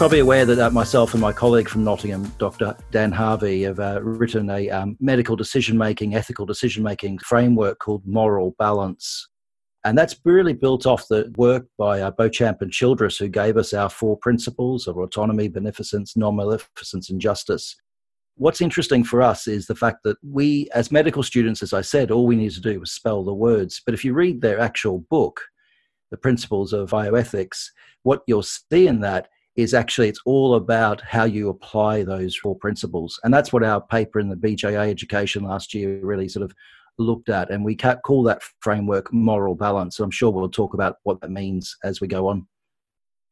Probably aware that uh, myself and my colleague from Nottingham, Dr. Dan Harvey, have uh, written a um, medical decision making, ethical decision making framework called Moral Balance. And that's really built off the work by uh, Beauchamp and Childress, who gave us our four principles of autonomy, beneficence, non maleficence, and justice. What's interesting for us is the fact that we, as medical students, as I said, all we need to do was spell the words. But if you read their actual book, The Principles of Bioethics, what you'll see in that is actually it's all about how you apply those four principles. And that's what our paper in the BJA education last year really sort of looked at. And we call that framework moral balance. I'm sure we'll talk about what that means as we go on.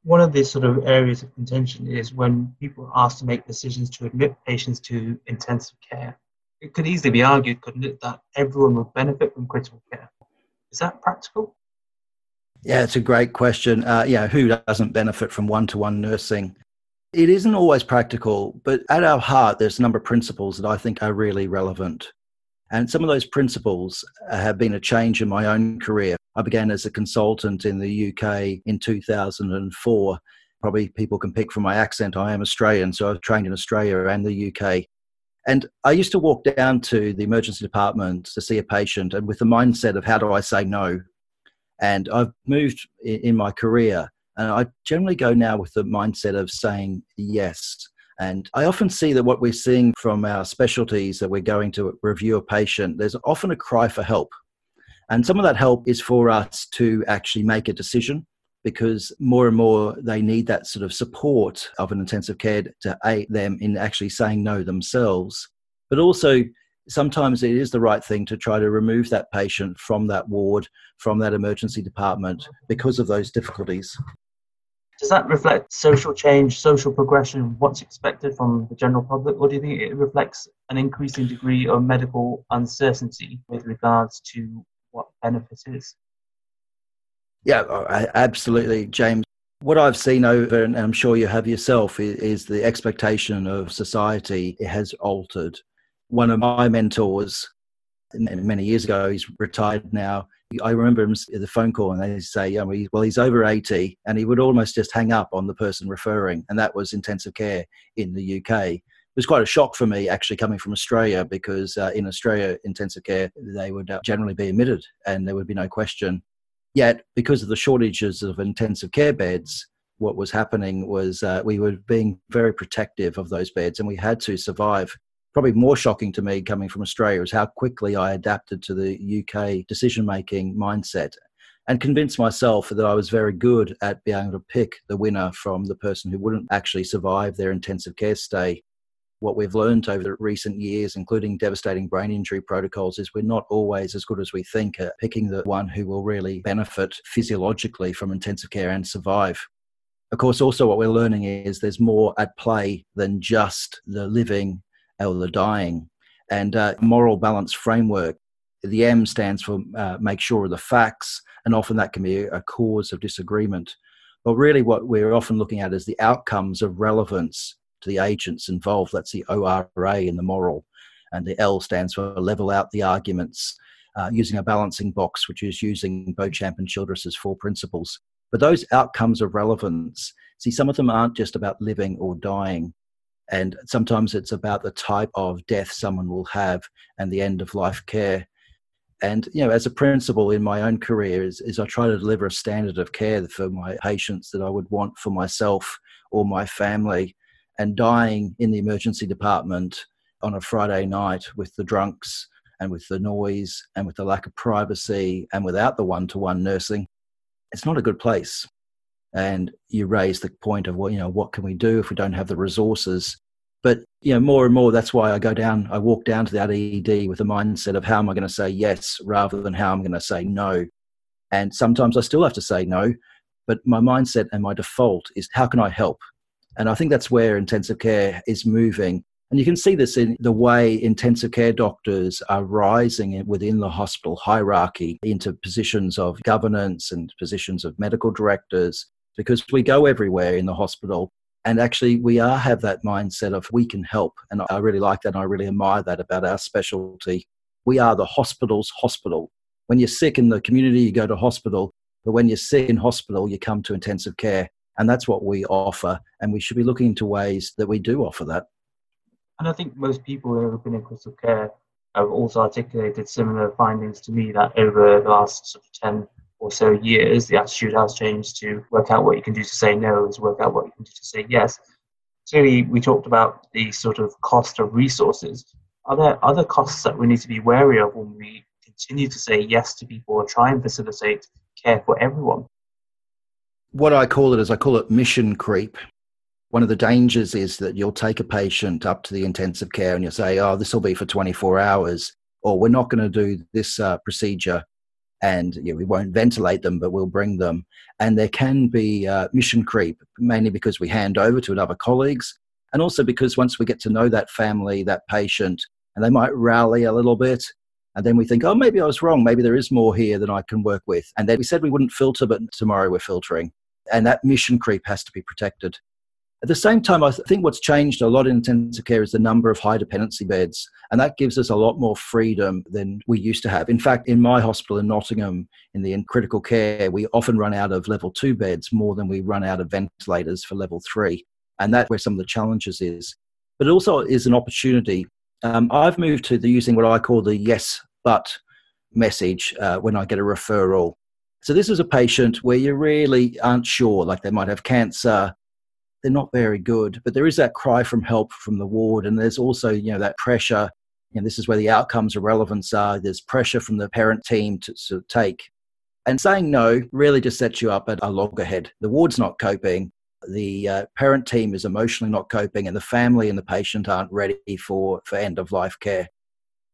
One of the sort of areas of contention is when people are asked to make decisions to admit patients to intensive care. It could easily be argued, couldn't it, that everyone would benefit from critical care. Is that practical? Yeah, it's a great question. Uh, yeah, who doesn't benefit from one to one nursing? It isn't always practical, but at our heart, there's a number of principles that I think are really relevant. And some of those principles have been a change in my own career. I began as a consultant in the UK in 2004. Probably people can pick from my accent, I am Australian, so I've trained in Australia and the UK. And I used to walk down to the emergency department to see a patient, and with the mindset of how do I say no? And I've moved in my career, and I generally go now with the mindset of saying yes. And I often see that what we're seeing from our specialties that we're going to review a patient, there's often a cry for help. And some of that help is for us to actually make a decision because more and more they need that sort of support of an intensive care to aid them in actually saying no themselves. But also, sometimes it is the right thing to try to remove that patient from that ward, from that emergency department because of those difficulties. Does that reflect social change, social progression, what's expected from the general public, or do you think it reflects an increasing degree of medical uncertainty with regards to what benefit is? Yeah, absolutely, James. What I've seen over, and I'm sure you have yourself, is, the expectation of society has altered one of my mentors many years ago, he's retired now. I remember him the phone call and they say, well, he's over 80 and he would almost just hang up on the person referring. And that was intensive care in the UK. It was quite a shock for me actually coming from Australia because uh, in Australia, intensive care, they would uh, generally be admitted and there would be no question. Yet, because of the shortages of intensive care beds, what was happening was uh, we were being very protective of those beds and we had to survive probably more shocking to me coming from Australia is how quickly I adapted to the UK decision making mindset and convinced myself that I was very good at being able to pick the winner from the person who wouldn't actually survive their intensive care stay. What we've learned over the recent years, including devastating brain injury protocols, is we're not always as good as we think at picking the one who will really benefit physiologically from intensive care and survive. Of course, also what we're learning is there's more at play than just the living or the dying. And uh, moral balance framework, the M stands for uh, make sure of the facts, and often that can be a cause of disagreement. But really, what we're often looking at is the outcomes of relevance to the agents involved. That's the ORA in the moral. And the L stands for level out the arguments uh, using a balancing box, which is using Beauchamp and Childress's four principles. But those outcomes of relevance, see, some of them aren't just about living or dying. And sometimes it's about the type of death someone will have and the end of life care. And, you know, as a principle in my own career is, is I try to deliver a standard of care for my patients that I would want for myself or my family. And dying in the emergency department on a Friday night with the drunks and with the noise and with the lack of privacy and without the one to one nursing, it's not a good place and you raise the point of what you know what can we do if we don't have the resources? But you know more and more that's why i go down i walk down to that ed with a mindset of how am i going to say yes rather than how i'm going to say no? And sometimes i still have to say no but my mindset and my default is how can i help? And i think that's where intensive care is moving. And you can see this in the way intensive care doctors are rising within the hospital hierarchy into positions of governance and positions of medical directors because we go everywhere in the hospital and actually we are have that mindset of we can help and i really like that and i really admire that about our specialty we are the hospital's hospital when you're sick in the community you go to hospital but when you're sick in hospital you come to intensive care And that's what we offer. And we should be looking into ways that we do offer that. And I think most people who have been in critical care have also articulated similar findings to me that over the last sort of 10 or so years, the attitude has changed to work out what you can do to say no and to work out what you can do to say yes. Clearly, we talked about the sort of cost of resources. Are there other costs that we need to be wary of when we continue to say yes to people or try and facilitate care for everyone? What I call it is I call it mission creep. One of the dangers is that you'll take a patient up to the intensive care and you'll say, oh, this will be for 24 hours, or we're not going to do this uh, procedure and you know, we won't ventilate them, but we'll bring them. And there can be uh, mission creep, mainly because we hand over to other colleagues, and also because once we get to know that family, that patient, and they might rally a little bit, and then we think, oh, maybe I was wrong. Maybe there is more here than I can work with. And then we said we wouldn't filter, but tomorrow we're filtering. And that mission creep has to be protected. At the same time, I think what's changed a lot in intensive care is the number of high dependency beds, and that gives us a lot more freedom than we used to have. In fact, in my hospital in Nottingham, in the critical care, we often run out of level two beds more than we run out of ventilators for level three, and that's where some of the challenges is. But it also is an opportunity. Um, I've moved to the using what I call the yes but message uh, when I get a referral. So this is a patient where you really aren't sure, like they might have cancer, they're not very good. But there is that cry from help from the ward, and there's also you know that pressure. And this is where the outcomes of relevance are. There's pressure from the parent team to, take. And saying no really just sets you up at a loggerhead. The ward's not coping, the uh, parent team is emotionally not coping, and the family and the patient aren't ready for, for end of life care.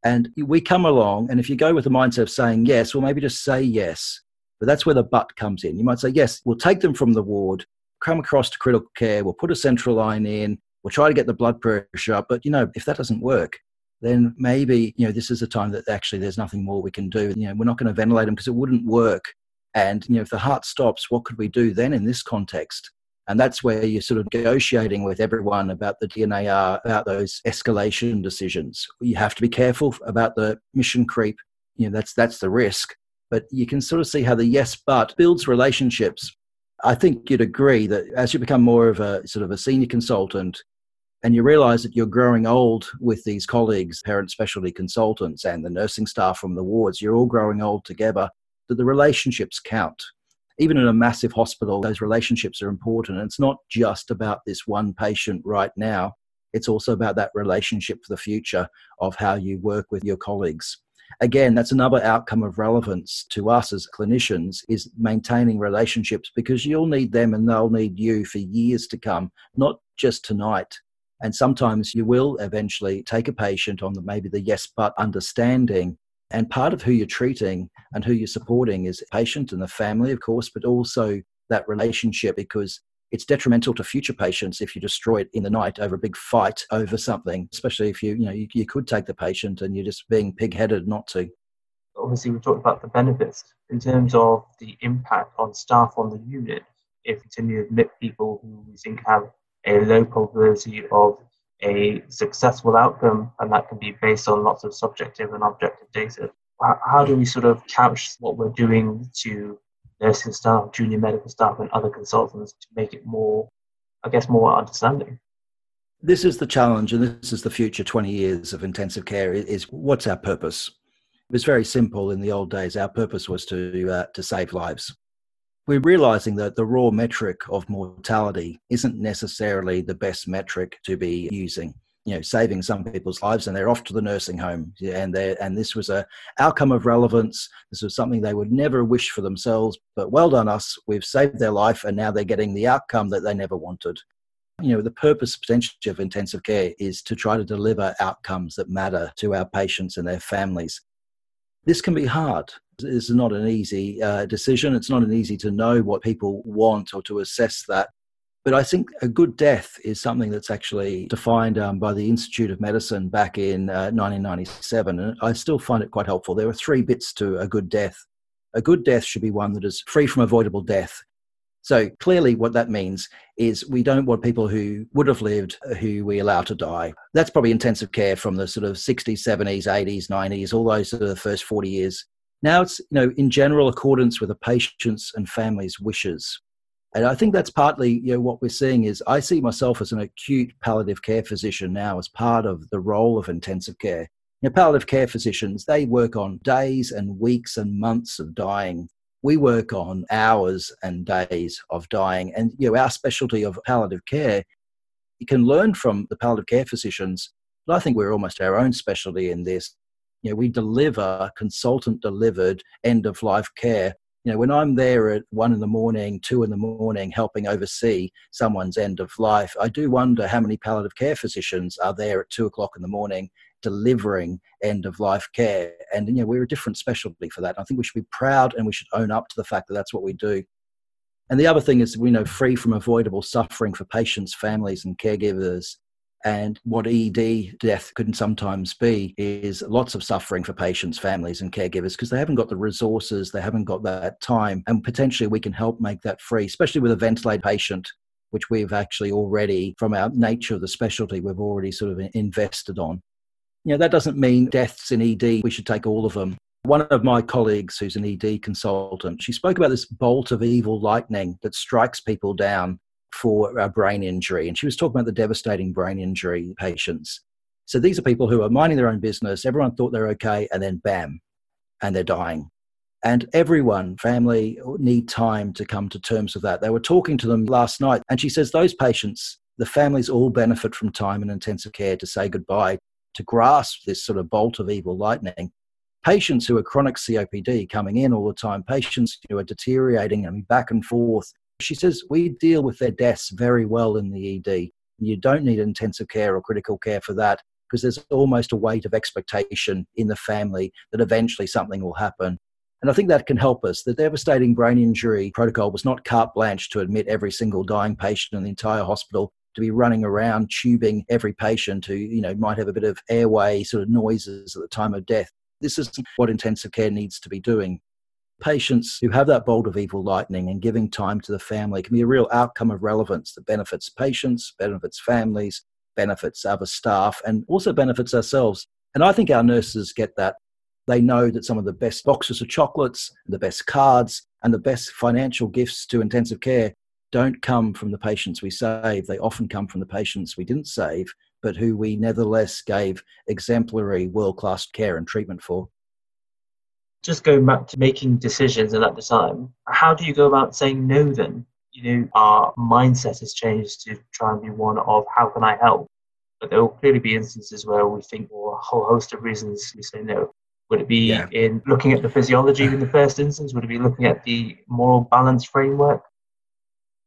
And we come along, and if you go with the mindset of saying yes, well, maybe just say yes. But that's where the but comes in. You might say, yes, we'll take them from the ward, come across to critical care, we'll put a central line in, we'll try to get the blood pressure up. But, you know, if that doesn't work, then maybe, you know, this is a time that actually there's nothing more we can do. You know, we're not going to ventilate them because it wouldn't work. And, you know, if the heart stops, what could we do then in this context? And that's where you're sort of negotiating with everyone about the DNAR, about those escalation decisions. You have to be careful about the mission creep. You know, that's that's the risk. But you can sort of see how the yes but builds relationships. I think you'd agree that as you become more of a sort of a senior consultant and you realize that you're growing old with these colleagues, parent specialty consultants and the nursing staff from the wards, you're all growing old together, that the relationships count. Even in a massive hospital, those relationships are important. And it's not just about this one patient right now, it's also about that relationship for the future of how you work with your colleagues again that's another outcome of relevance to us as clinicians is maintaining relationships because you'll need them and they'll need you for years to come not just tonight. And sometimes you will eventually take a patient on the, maybe the yes but understanding. And part of who you're treating and who you're supporting is patient and the family of course but also that relationship because it's detrimental to future patients if you destroy it in the night over a big fight over something, especially if you, you know, you, you could take the patient and you're just being pig-headed not to. Obviously, we talked about the benefits in terms of the impact on staff on the unit. If we continue to admit people who we think have a low probability of a successful outcome, and that can be based on lots of subjective and objective data. How do we sort of couch what we're doing to nursing staff, junior medical staff, and other consultants to make it more, I guess, more understanding. This is the challenge, and this is the future 20 years of intensive care is what's our purpose? It was very simple in the old days. Our purpose was to, uh, to save lives. We're realizing that the raw metric of mortality isn't necessarily the best metric to be using you know saving some people's lives and they're off to the nursing home. And they and this was a outcome of relevance. This was something they would never wish for themselves but well done us. We've saved their life and now they're getting the outcome that they never wanted. You know the purpose potentially of intensive care is to try to deliver outcomes that matter to our patients and their families. This can be hard. This is not an easy uh, decision. It's not an easy to know what people want or to assess that but I think a good death is something that's actually defined um, by the Institute of Medicine back in uh, 1997. And I still find it quite helpful. There are three bits to a good death. A good death should be one that is free from avoidable death. So clearly, what that means is we don't want people who would have lived who we allow to die. That's probably intensive care from the sort of 60s, 70s, 80s, 90s, all those sort of the first 40 years. Now it's, you know, in general accordance with the patient's and family's wishes And I think that's partly you know, what we're seeing is I see myself as an acute palliative care physician now as part of the role of intensive care. You know, palliative care physicians, they work on days and weeks and months of dying. We work on hours and days of dying. And you know, our specialty of palliative care, you can learn from the palliative care physicians, but I think we're almost our own specialty in this. You know, we deliver consultant delivered end of life care you know, when I'm there at one in the morning, two in the morning, helping oversee someone's end of life, I do wonder how many palliative care physicians are there at two o'clock in the morning delivering end of life care. And, you know, we're a different specialty for that. I think we should be proud and we should own up to the fact that that's what we do. And the other thing is, we know free from avoidable suffering for patients, families, and caregivers and what ED death could sometimes be is lots of suffering for patients, families, and caregivers because they haven't got the resources, they haven't got that time. And potentially we can help make that free, especially with a ventilated patient, which we've actually already, from our nature of the specialty, we've already sort of invested on. You know, that doesn't mean deaths in ED, we should take all of them. One of my colleagues, who's an ED consultant, she spoke about this bolt of evil lightning that strikes people down for a brain injury. And she was talking about the devastating brain injury patients. So these are people who are minding their own business. Everyone thought they're okay, and then bam, and they're dying. And everyone, family, need time to come to terms with that. They were talking to them last night, and she says those patients, the families all benefit from time in intensive care to say goodbye, to grasp this sort of bolt of evil lightning. Patients who are chronic COPD coming in all the time, patients who are deteriorating and back and forth she says, We deal with their deaths very well in the ED. You don't need intensive care or critical care for that because there's almost a weight of expectation in the family that eventually something will happen. And I think that can help us. The devastating brain injury protocol was not carte blanche to admit every single dying patient in the entire hospital to be running around tubing every patient who you know might have a bit of airway sort of noises at the time of death. This isn't what intensive care needs to be doing patients who have that bolt of evil lightning and giving time to the family can be a real outcome of relevance that benefits patients, benefits families, benefits other staff, and also benefits ourselves. And I think our nurses get that. They know that some of the best boxes of chocolates, the best cards, and the best financial gifts to intensive care don't come from the patients we save. They often come from the patients we didn't save, but who we nevertheless gave exemplary world class care and treatment for just going back to making decisions and at the time, how do you go about saying no then? You know, our mindset has changed to try and be one of how can I help? But there will clearly be instances where we think, well, a whole host of reasons we say no. Would it be yeah. in looking at the physiology in the first instance? Would it be looking at the moral balance framework?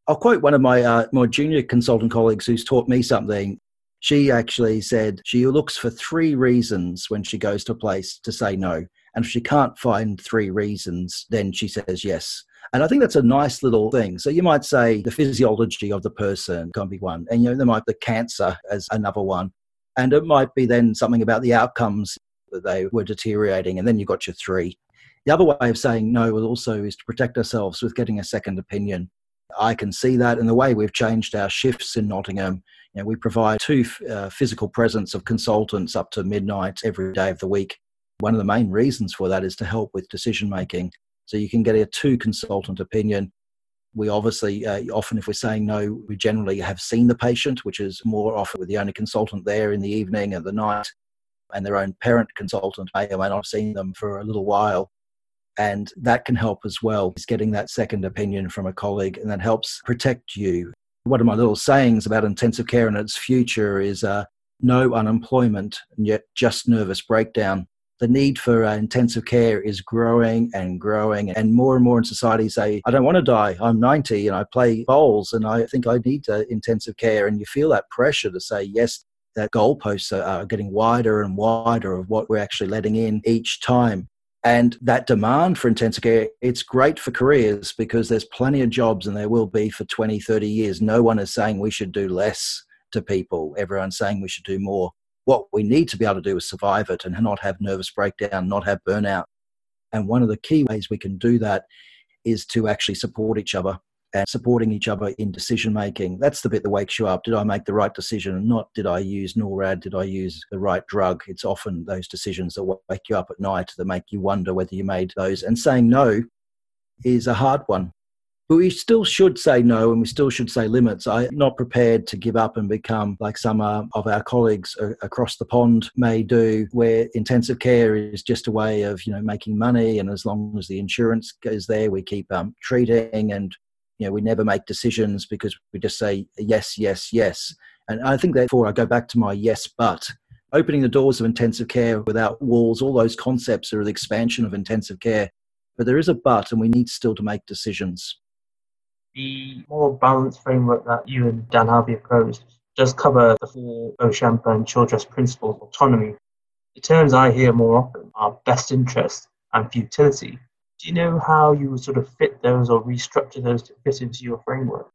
I'll quote one of my uh, more junior consultant colleagues who's taught me something. She actually said she looks for three reasons when she goes to a place to say no. And if she can't find three reasons, then she says yes. And I think that's a nice little thing. So you might say the physiology of the person can be one, and you know there might be cancer as another one, and it might be then something about the outcomes that they were deteriorating, and then you've got your three. The other way of saying no also is to protect ourselves with getting a second opinion. I can see that in the way we've changed our shifts in Nottingham. You know, we provide two uh, physical presence of consultants up to midnight every day of the week. One of the main reasons for that is to help with decision making. So you can get a two consultant opinion. We obviously, uh, often, if we're saying no, we generally have seen the patient, which is more often with the only consultant there in the evening and the night, and their own parent consultant may or may not have seen them for a little while. And that can help as well, is getting that second opinion from a colleague, and that helps protect you. One of my little sayings about intensive care and its future is uh, no unemployment, and yet just nervous breakdown the need for uh, intensive care is growing and growing and more and more in society say i don't want to die. I'm 90 and i play bowls and i think i need uh, intensive care. And you feel that pressure to say yes that goalposts are, are getting wider and wider of what we're actually letting in each time. And that demand for intensive care it's great for careers because there's plenty of jobs and there will be for 20 30 years. No one is saying we should do less to people. Everyone's saying we should do more what we need to be able to do is survive it and not have nervous breakdown, not have burnout. And one of the key ways we can do that is to actually support each other and supporting each other in decision making. That's the bit that wakes you up. Did I make the right decision? Not did I use NORAD? Did I use the right drug? It's often those decisions that wake you up at night that make you wonder whether you made those. And saying no is a hard one. But we still should say no and we still should say limits. I'm not prepared to give up and become like some uh, of our colleagues across the pond may do, where intensive care is just a way of, you know, making money. And as long as the insurance goes there, we keep um, treating and, you know, we never make decisions because we just say yes, yes, yes. And I think therefore I go back to my yes, but opening the doors of intensive care without walls, all those concepts are the expansion of intensive care. But there is a but, and we need still to make decisions the more balanced framework that you and Dan Harvey have proposed does cover the four Beauchamp and Childress principles of autonomy. The terms I hear more often are best interest and futility. Do you know how you would sort of fit those or restructure those to fit into your framework?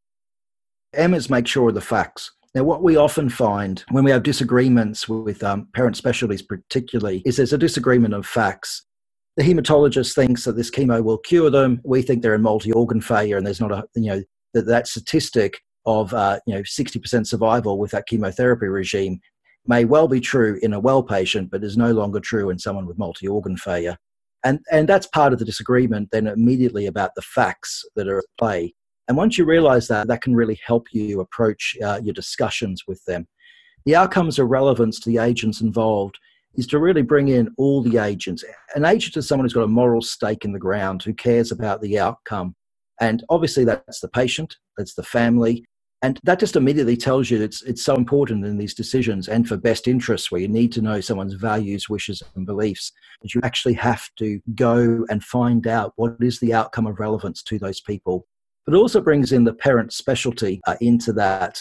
M's make sure of the facts. Now, what we often find when we have disagreements with um, parent specialties, particularly, is there's a disagreement of facts the hematologist thinks that this chemo will cure them. We think they're in multi-organ failure, and there's not a you know that that statistic of uh, you know 60% survival with that chemotherapy regime may well be true in a well patient, but is no longer true in someone with multi-organ failure. And and that's part of the disagreement. Then immediately about the facts that are at play. And once you realize that, that can really help you approach uh, your discussions with them. The outcomes are relevant to the agents involved is to really bring in all the agents. An agent is someone who's got a moral stake in the ground, who cares about the outcome. And obviously, that's the patient, that's the family. And that just immediately tells you it's, it's so important in these decisions and for best interests, where you need to know someone's values, wishes, and beliefs. That you actually have to go and find out what is the outcome of relevance to those people. But it also brings in the parent specialty uh, into that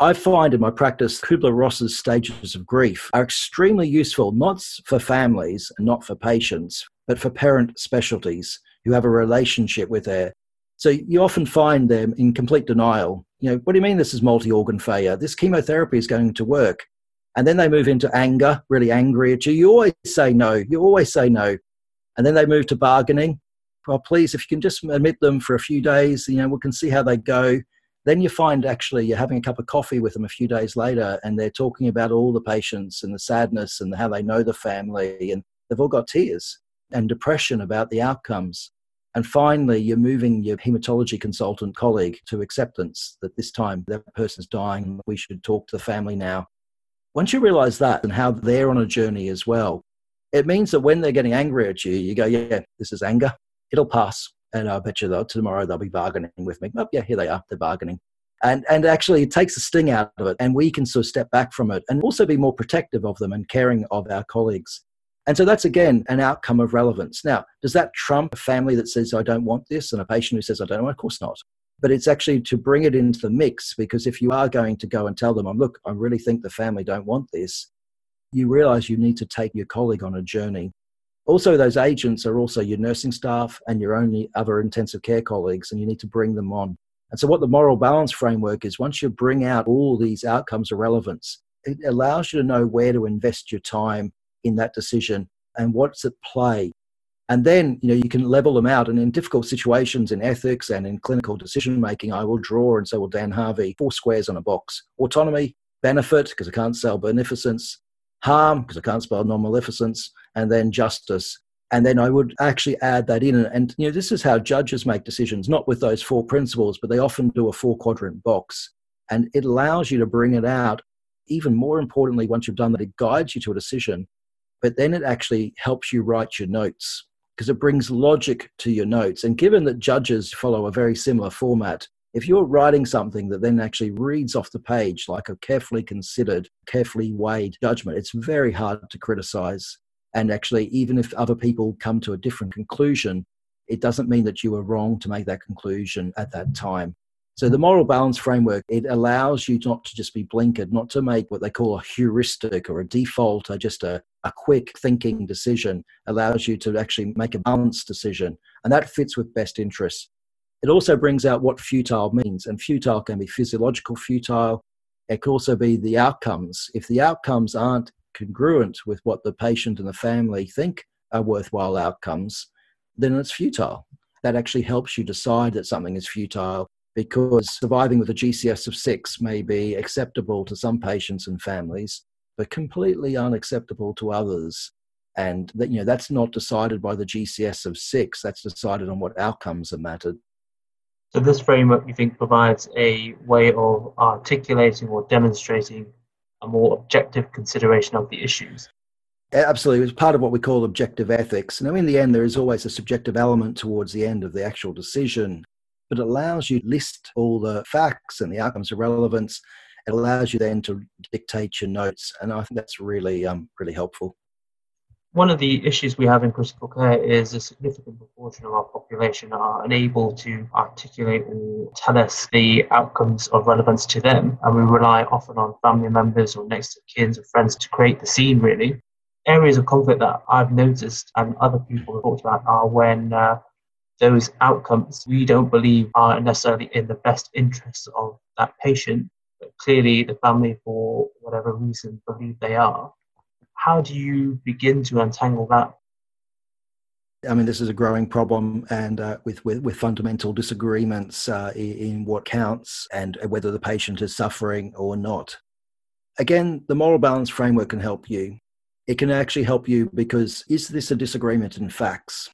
I find in my practice, Kubler Ross's stages of grief are extremely useful, not for families and not for patients, but for parent specialties who have a relationship with their. So you often find them in complete denial. You know, what do you mean this is multi organ failure? This chemotherapy is going to work. And then they move into anger, really angry at you. You always say no. You always say no. And then they move to bargaining. Well, please, if you can just admit them for a few days, you know, we can see how they go then you find actually you're having a cup of coffee with them a few days later and they're talking about all the patients and the sadness and how they know the family and they've all got tears and depression about the outcomes. And finally, you're moving your hematology consultant colleague to acceptance that this time that person's dying. We should talk to the family now. Once you realize that and how they're on a journey as well, it means that when they're getting angry at you, you go, yeah, this is anger. It'll pass and I bet you that tomorrow they'll be bargaining with me. Oh, yeah, here they are. They're bargaining. And, and actually, it takes the sting out of it, and we can sort of step back from it and also be more protective of them and caring of our colleagues. And so that's again an outcome of relevance. Now, does that trump a family that says, I don't want this, and a patient who says, I don't want? Of course not. But it's actually to bring it into the mix because if you are going to go and tell them, look, I really think the family don't want this, you realize you need to take your colleague on a journey also, those agents are also your nursing staff and your only other intensive care colleagues, and you need to bring them on. And so, what the moral balance framework is once you bring out all these outcomes of relevance, it allows you to know where to invest your time in that decision and what's at play. And then, you know, you can level them out. And in difficult situations in ethics and in clinical decision making, I will draw, and so will Dan Harvey, four squares on a box autonomy, benefit, because I can't sell beneficence, harm, because I can't spell non maleficence, and then justice. And then I would actually add that in. And, you know, this is how judges make decisions, not with those four principles, but they often do a four quadrant box. And it allows you to bring it out. Even more importantly, once you've done that, it guides you to a decision, but then it actually helps you write your notes because it brings logic to your notes. And given that judges follow a very similar format, if you're writing something that then actually reads off the page like a carefully considered, carefully weighed judgment, it's very hard to criticize. And actually, even if other people come to a different conclusion, it doesn't mean that you were wrong to make that conclusion at that time. So the moral balance framework, it allows you not to just be blinkered, not to make what they call a heuristic or a default or just a, a quick thinking decision, allows you to actually make a balanced decision. And that fits with best interests. It also brings out what futile means. And futile can be physiological futile. It could also be the outcomes. If the outcomes aren't congruent with what the patient and the family think are worthwhile outcomes, then it's futile. That actually helps you decide that something is futile because surviving with a GCS of six may be acceptable to some patients and families, but completely unacceptable to others. And that, you know, that's not decided by the GCS of six, that's decided on what outcomes are mattered. So, this framework, you think, provides a way of articulating or demonstrating a more objective consideration of the issues. Absolutely. It's part of what we call objective ethics. Now, in the end, there is always a subjective element towards the end of the actual decision, but it allows you to list all the facts and the outcomes of relevance. It allows you then to dictate your notes. And I think that's really, um, really helpful. One of the issues we have in critical care is a significant proportion of our population are unable to articulate or tell us the outcomes of relevance to them. And we rely often on family members or next of kin or friends to create the scene, really. Areas of conflict that I've noticed and other people have talked about are when uh, those outcomes we don't believe are necessarily in the best interests of that patient, but clearly the family, for whatever reason, believe they are how do you begin to untangle that? I mean, this is a growing problem, and uh, with, with, with fundamental disagreements uh, in, in what counts and whether the patient is suffering or not. Again, the moral balance framework can help you. It can actually help you because is this a disagreement in facts?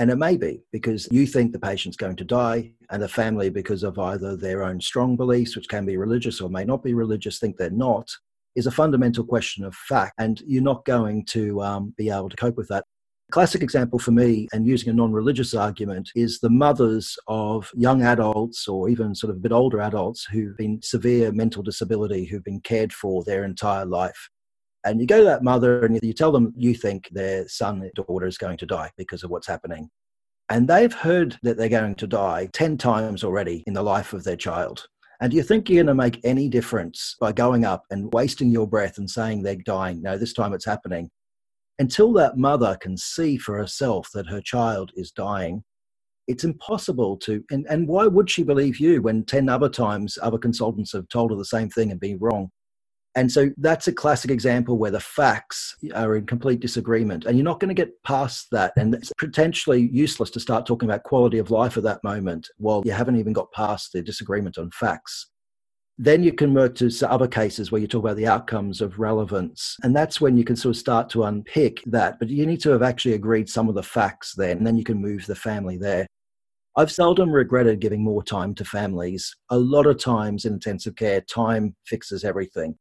And it may be because you think the patient's going to die, and the family, because of either their own strong beliefs, which can be religious or may not be religious, think they're not is a fundamental question of fact, and you're not going to um, be able to cope with that. Classic example for me, and using a non religious argument, is the mothers of young adults or even sort of a bit older adults who've been severe mental disability, who've been cared for their entire life. And you go to that mother and you tell them you think their son or daughter is going to die because of what's happening. And they've heard that they're going to die 10 times already in the life of their child. And do you think you're going to make any difference by going up and wasting your breath and saying they're dying? No, this time it's happening. Until that mother can see for herself that her child is dying, it's impossible to. And, and why would she believe you when 10 other times other consultants have told her the same thing and been wrong? And so that's a classic example where the facts are in complete disagreement. And you're not going to get past that. And it's potentially useless to start talking about quality of life at that moment while you haven't even got past the disagreement on facts. Then you can work to other cases where you talk about the outcomes of relevance. And that's when you can sort of start to unpick that. But you need to have actually agreed some of the facts then, and then you can move the family there. I've seldom regretted giving more time to families. A lot of times in intensive care, time fixes everything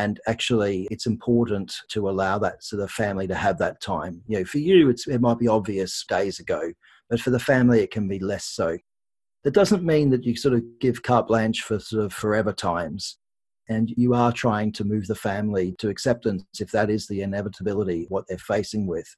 and actually it's important to allow that to the family to have that time. You know for you it might be obvious days ago but for the family it can be less so. That doesn't mean that you sort of give carte blanche for sort of forever times and you are trying to move the family to acceptance if that is the inevitability what they're facing with.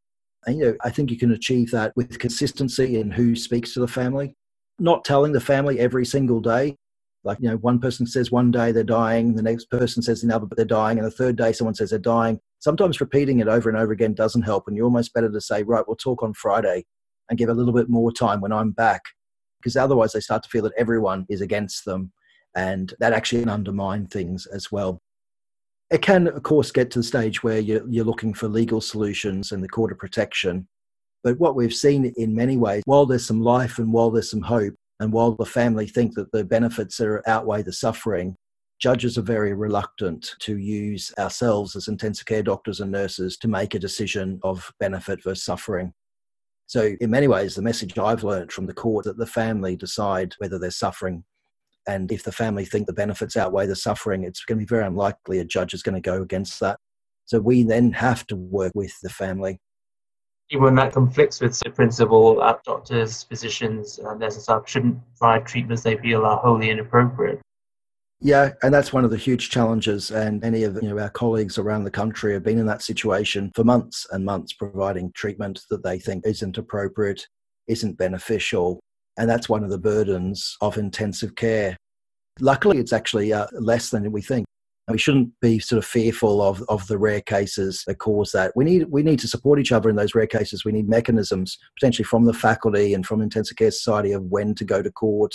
And you know i think you can achieve that with consistency in who speaks to the family. Not telling the family every single day like, you know, one person says one day they're dying, the next person says another, but they're dying, and the third day someone says they're dying. Sometimes repeating it over and over again doesn't help, and you're almost better to say, right, we'll talk on Friday and give a little bit more time when I'm back, because otherwise they start to feel that everyone is against them, and that actually can undermine things as well. It can, of course, get to the stage where you're, you're looking for legal solutions and the court of protection. But what we've seen in many ways, while there's some life and while there's some hope, and while the family think that the benefits are outweigh the suffering, judges are very reluctant to use ourselves as intensive care doctors and nurses to make a decision of benefit versus suffering. So, in many ways, the message I've learned from the court that the family decide whether they're suffering. And if the family think the benefits outweigh the suffering, it's going to be very unlikely a judge is going to go against that. So, we then have to work with the family even when that conflicts with the principle that doctors, physicians, and nurses staff shouldn't provide treatments they feel are wholly inappropriate. Yeah, and that's one of the huge challenges. And many of you know, our colleagues around the country have been in that situation for months and months, providing treatment that they think isn't appropriate, isn't beneficial. And that's one of the burdens of intensive care. Luckily, it's actually uh, less than we think. We shouldn't be sort of fearful of, of the rare cases that cause that. We need, we need to support each other in those rare cases. We need mechanisms, potentially from the faculty and from Intensive Care Society, of when to go to court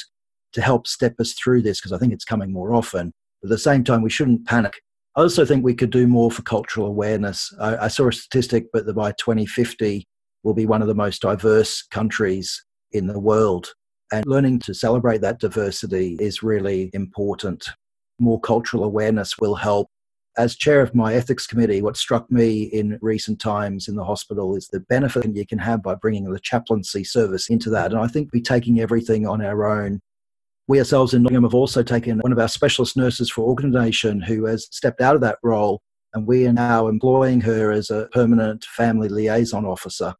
to help step us through this, because I think it's coming more often. But at the same time, we shouldn't panic. I also think we could do more for cultural awareness. I, I saw a statistic, but that by 2050, we'll be one of the most diverse countries in the world. And learning to celebrate that diversity is really important more cultural awareness will help. As chair of my ethics committee, what struck me in recent times in the hospital is the benefit you can have by bringing the chaplaincy service into that. And I think be taking everything on our own We ourselves in Nottingham have also taken one of our specialist nurses for organ donation who has stepped out of that role, and we are now employing her as a permanent family liaison officer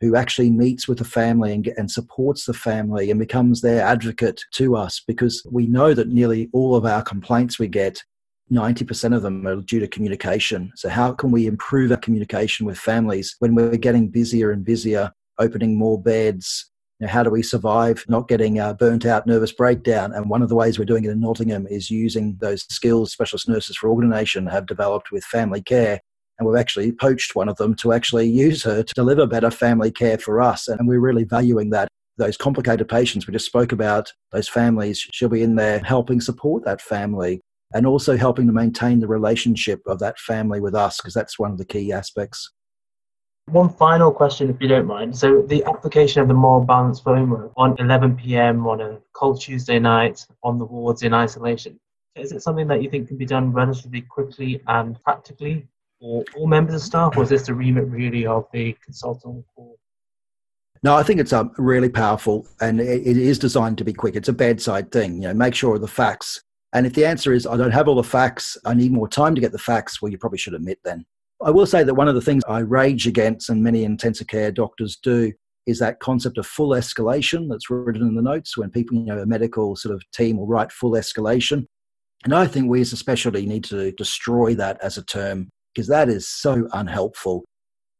who actually meets with the family and, and supports the family and becomes their advocate to us because we know that nearly all of our complaints we get 90% of them are due to communication. So, how can we improve our communication with families when we're getting busier and busier, opening more beds? How do we survive not getting uh, burnt out, nervous breakdown? And one of the ways we're doing it in Nottingham is using those skills specialist nurses for organ donation have developed with family care. And we've actually poached one of them to actually use her to deliver better family care for us. And we're really valuing that those complicated patients we just spoke about, those families, she'll be in there helping support that family and also helping to maintain the relationship of that family with us, because that's one of the key aspects. One final question, if you don't mind. So, the application of the moral balance framework on 11 p.m. on a cold Tuesday night on the wards in isolation, is it something that you think can be done relatively quickly and practically for all members of staff, or is this the remit really of the consultant? No, I think it's um, really powerful and it, it is designed to be quick. It's a bedside thing. You know, make sure of the facts and if the answer is, I don't have all the facts, I need more time to get the facts, well, you probably should admit then. I will say that one of the things I rage against, and many intensive care doctors do, is that concept of full escalation that's written in the notes when people, you know, a medical sort of team will write full escalation. And I think we as a specialty need to destroy that as a term because that is so unhelpful.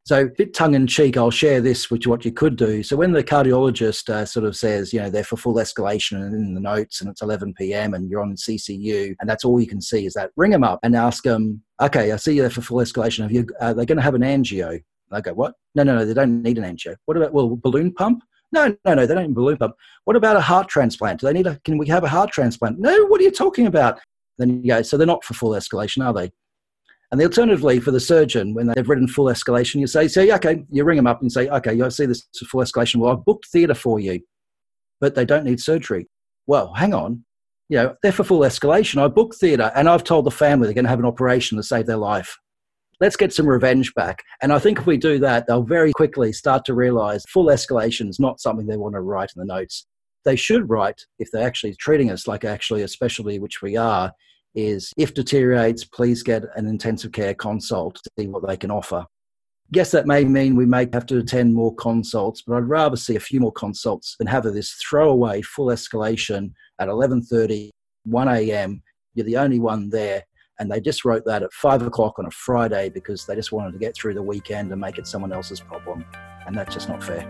So, bit tongue in cheek, I'll share this, which what you could do. So, when the cardiologist uh, sort of says, you know, they're for full escalation and in the notes and it's 11 p.m. and you're on CCU and that's all you can see is that, ring them up and ask them, okay, I see you there for full escalation. Have you, uh, they're going to have an angio. I go, what? No, no, no, they don't need an angio. What about, well, balloon pump? No, no, no, they don't need balloon pump. What about a heart transplant? Do they need a, can we have a heart transplant? No, what are you talking about? Then you go, so they're not for full escalation, are they? And the alternatively for the surgeon, when they've written full escalation, you say, say, okay, you ring them up and say, okay, you see this full escalation. Well, I've booked theatre for you, but they don't need surgery. Well, hang on. You know, they're for full escalation. I booked theatre and I've told the family they're going to have an operation to save their life. Let's get some revenge back. And I think if we do that, they'll very quickly start to realize full escalation is not something they want to write in the notes. They should write, if they're actually treating us like actually a specialty, which we are, is if deteriorates, please get an intensive care consult to see what they can offer. Yes, that may mean we may have to attend more consults, but I'd rather see a few more consults than have this throwaway full escalation at 11.30, 1 a.m. You're the only one there. And they just wrote that at 5 o'clock on a Friday because they just wanted to get through the weekend and make it someone else's problem. And that's just not fair.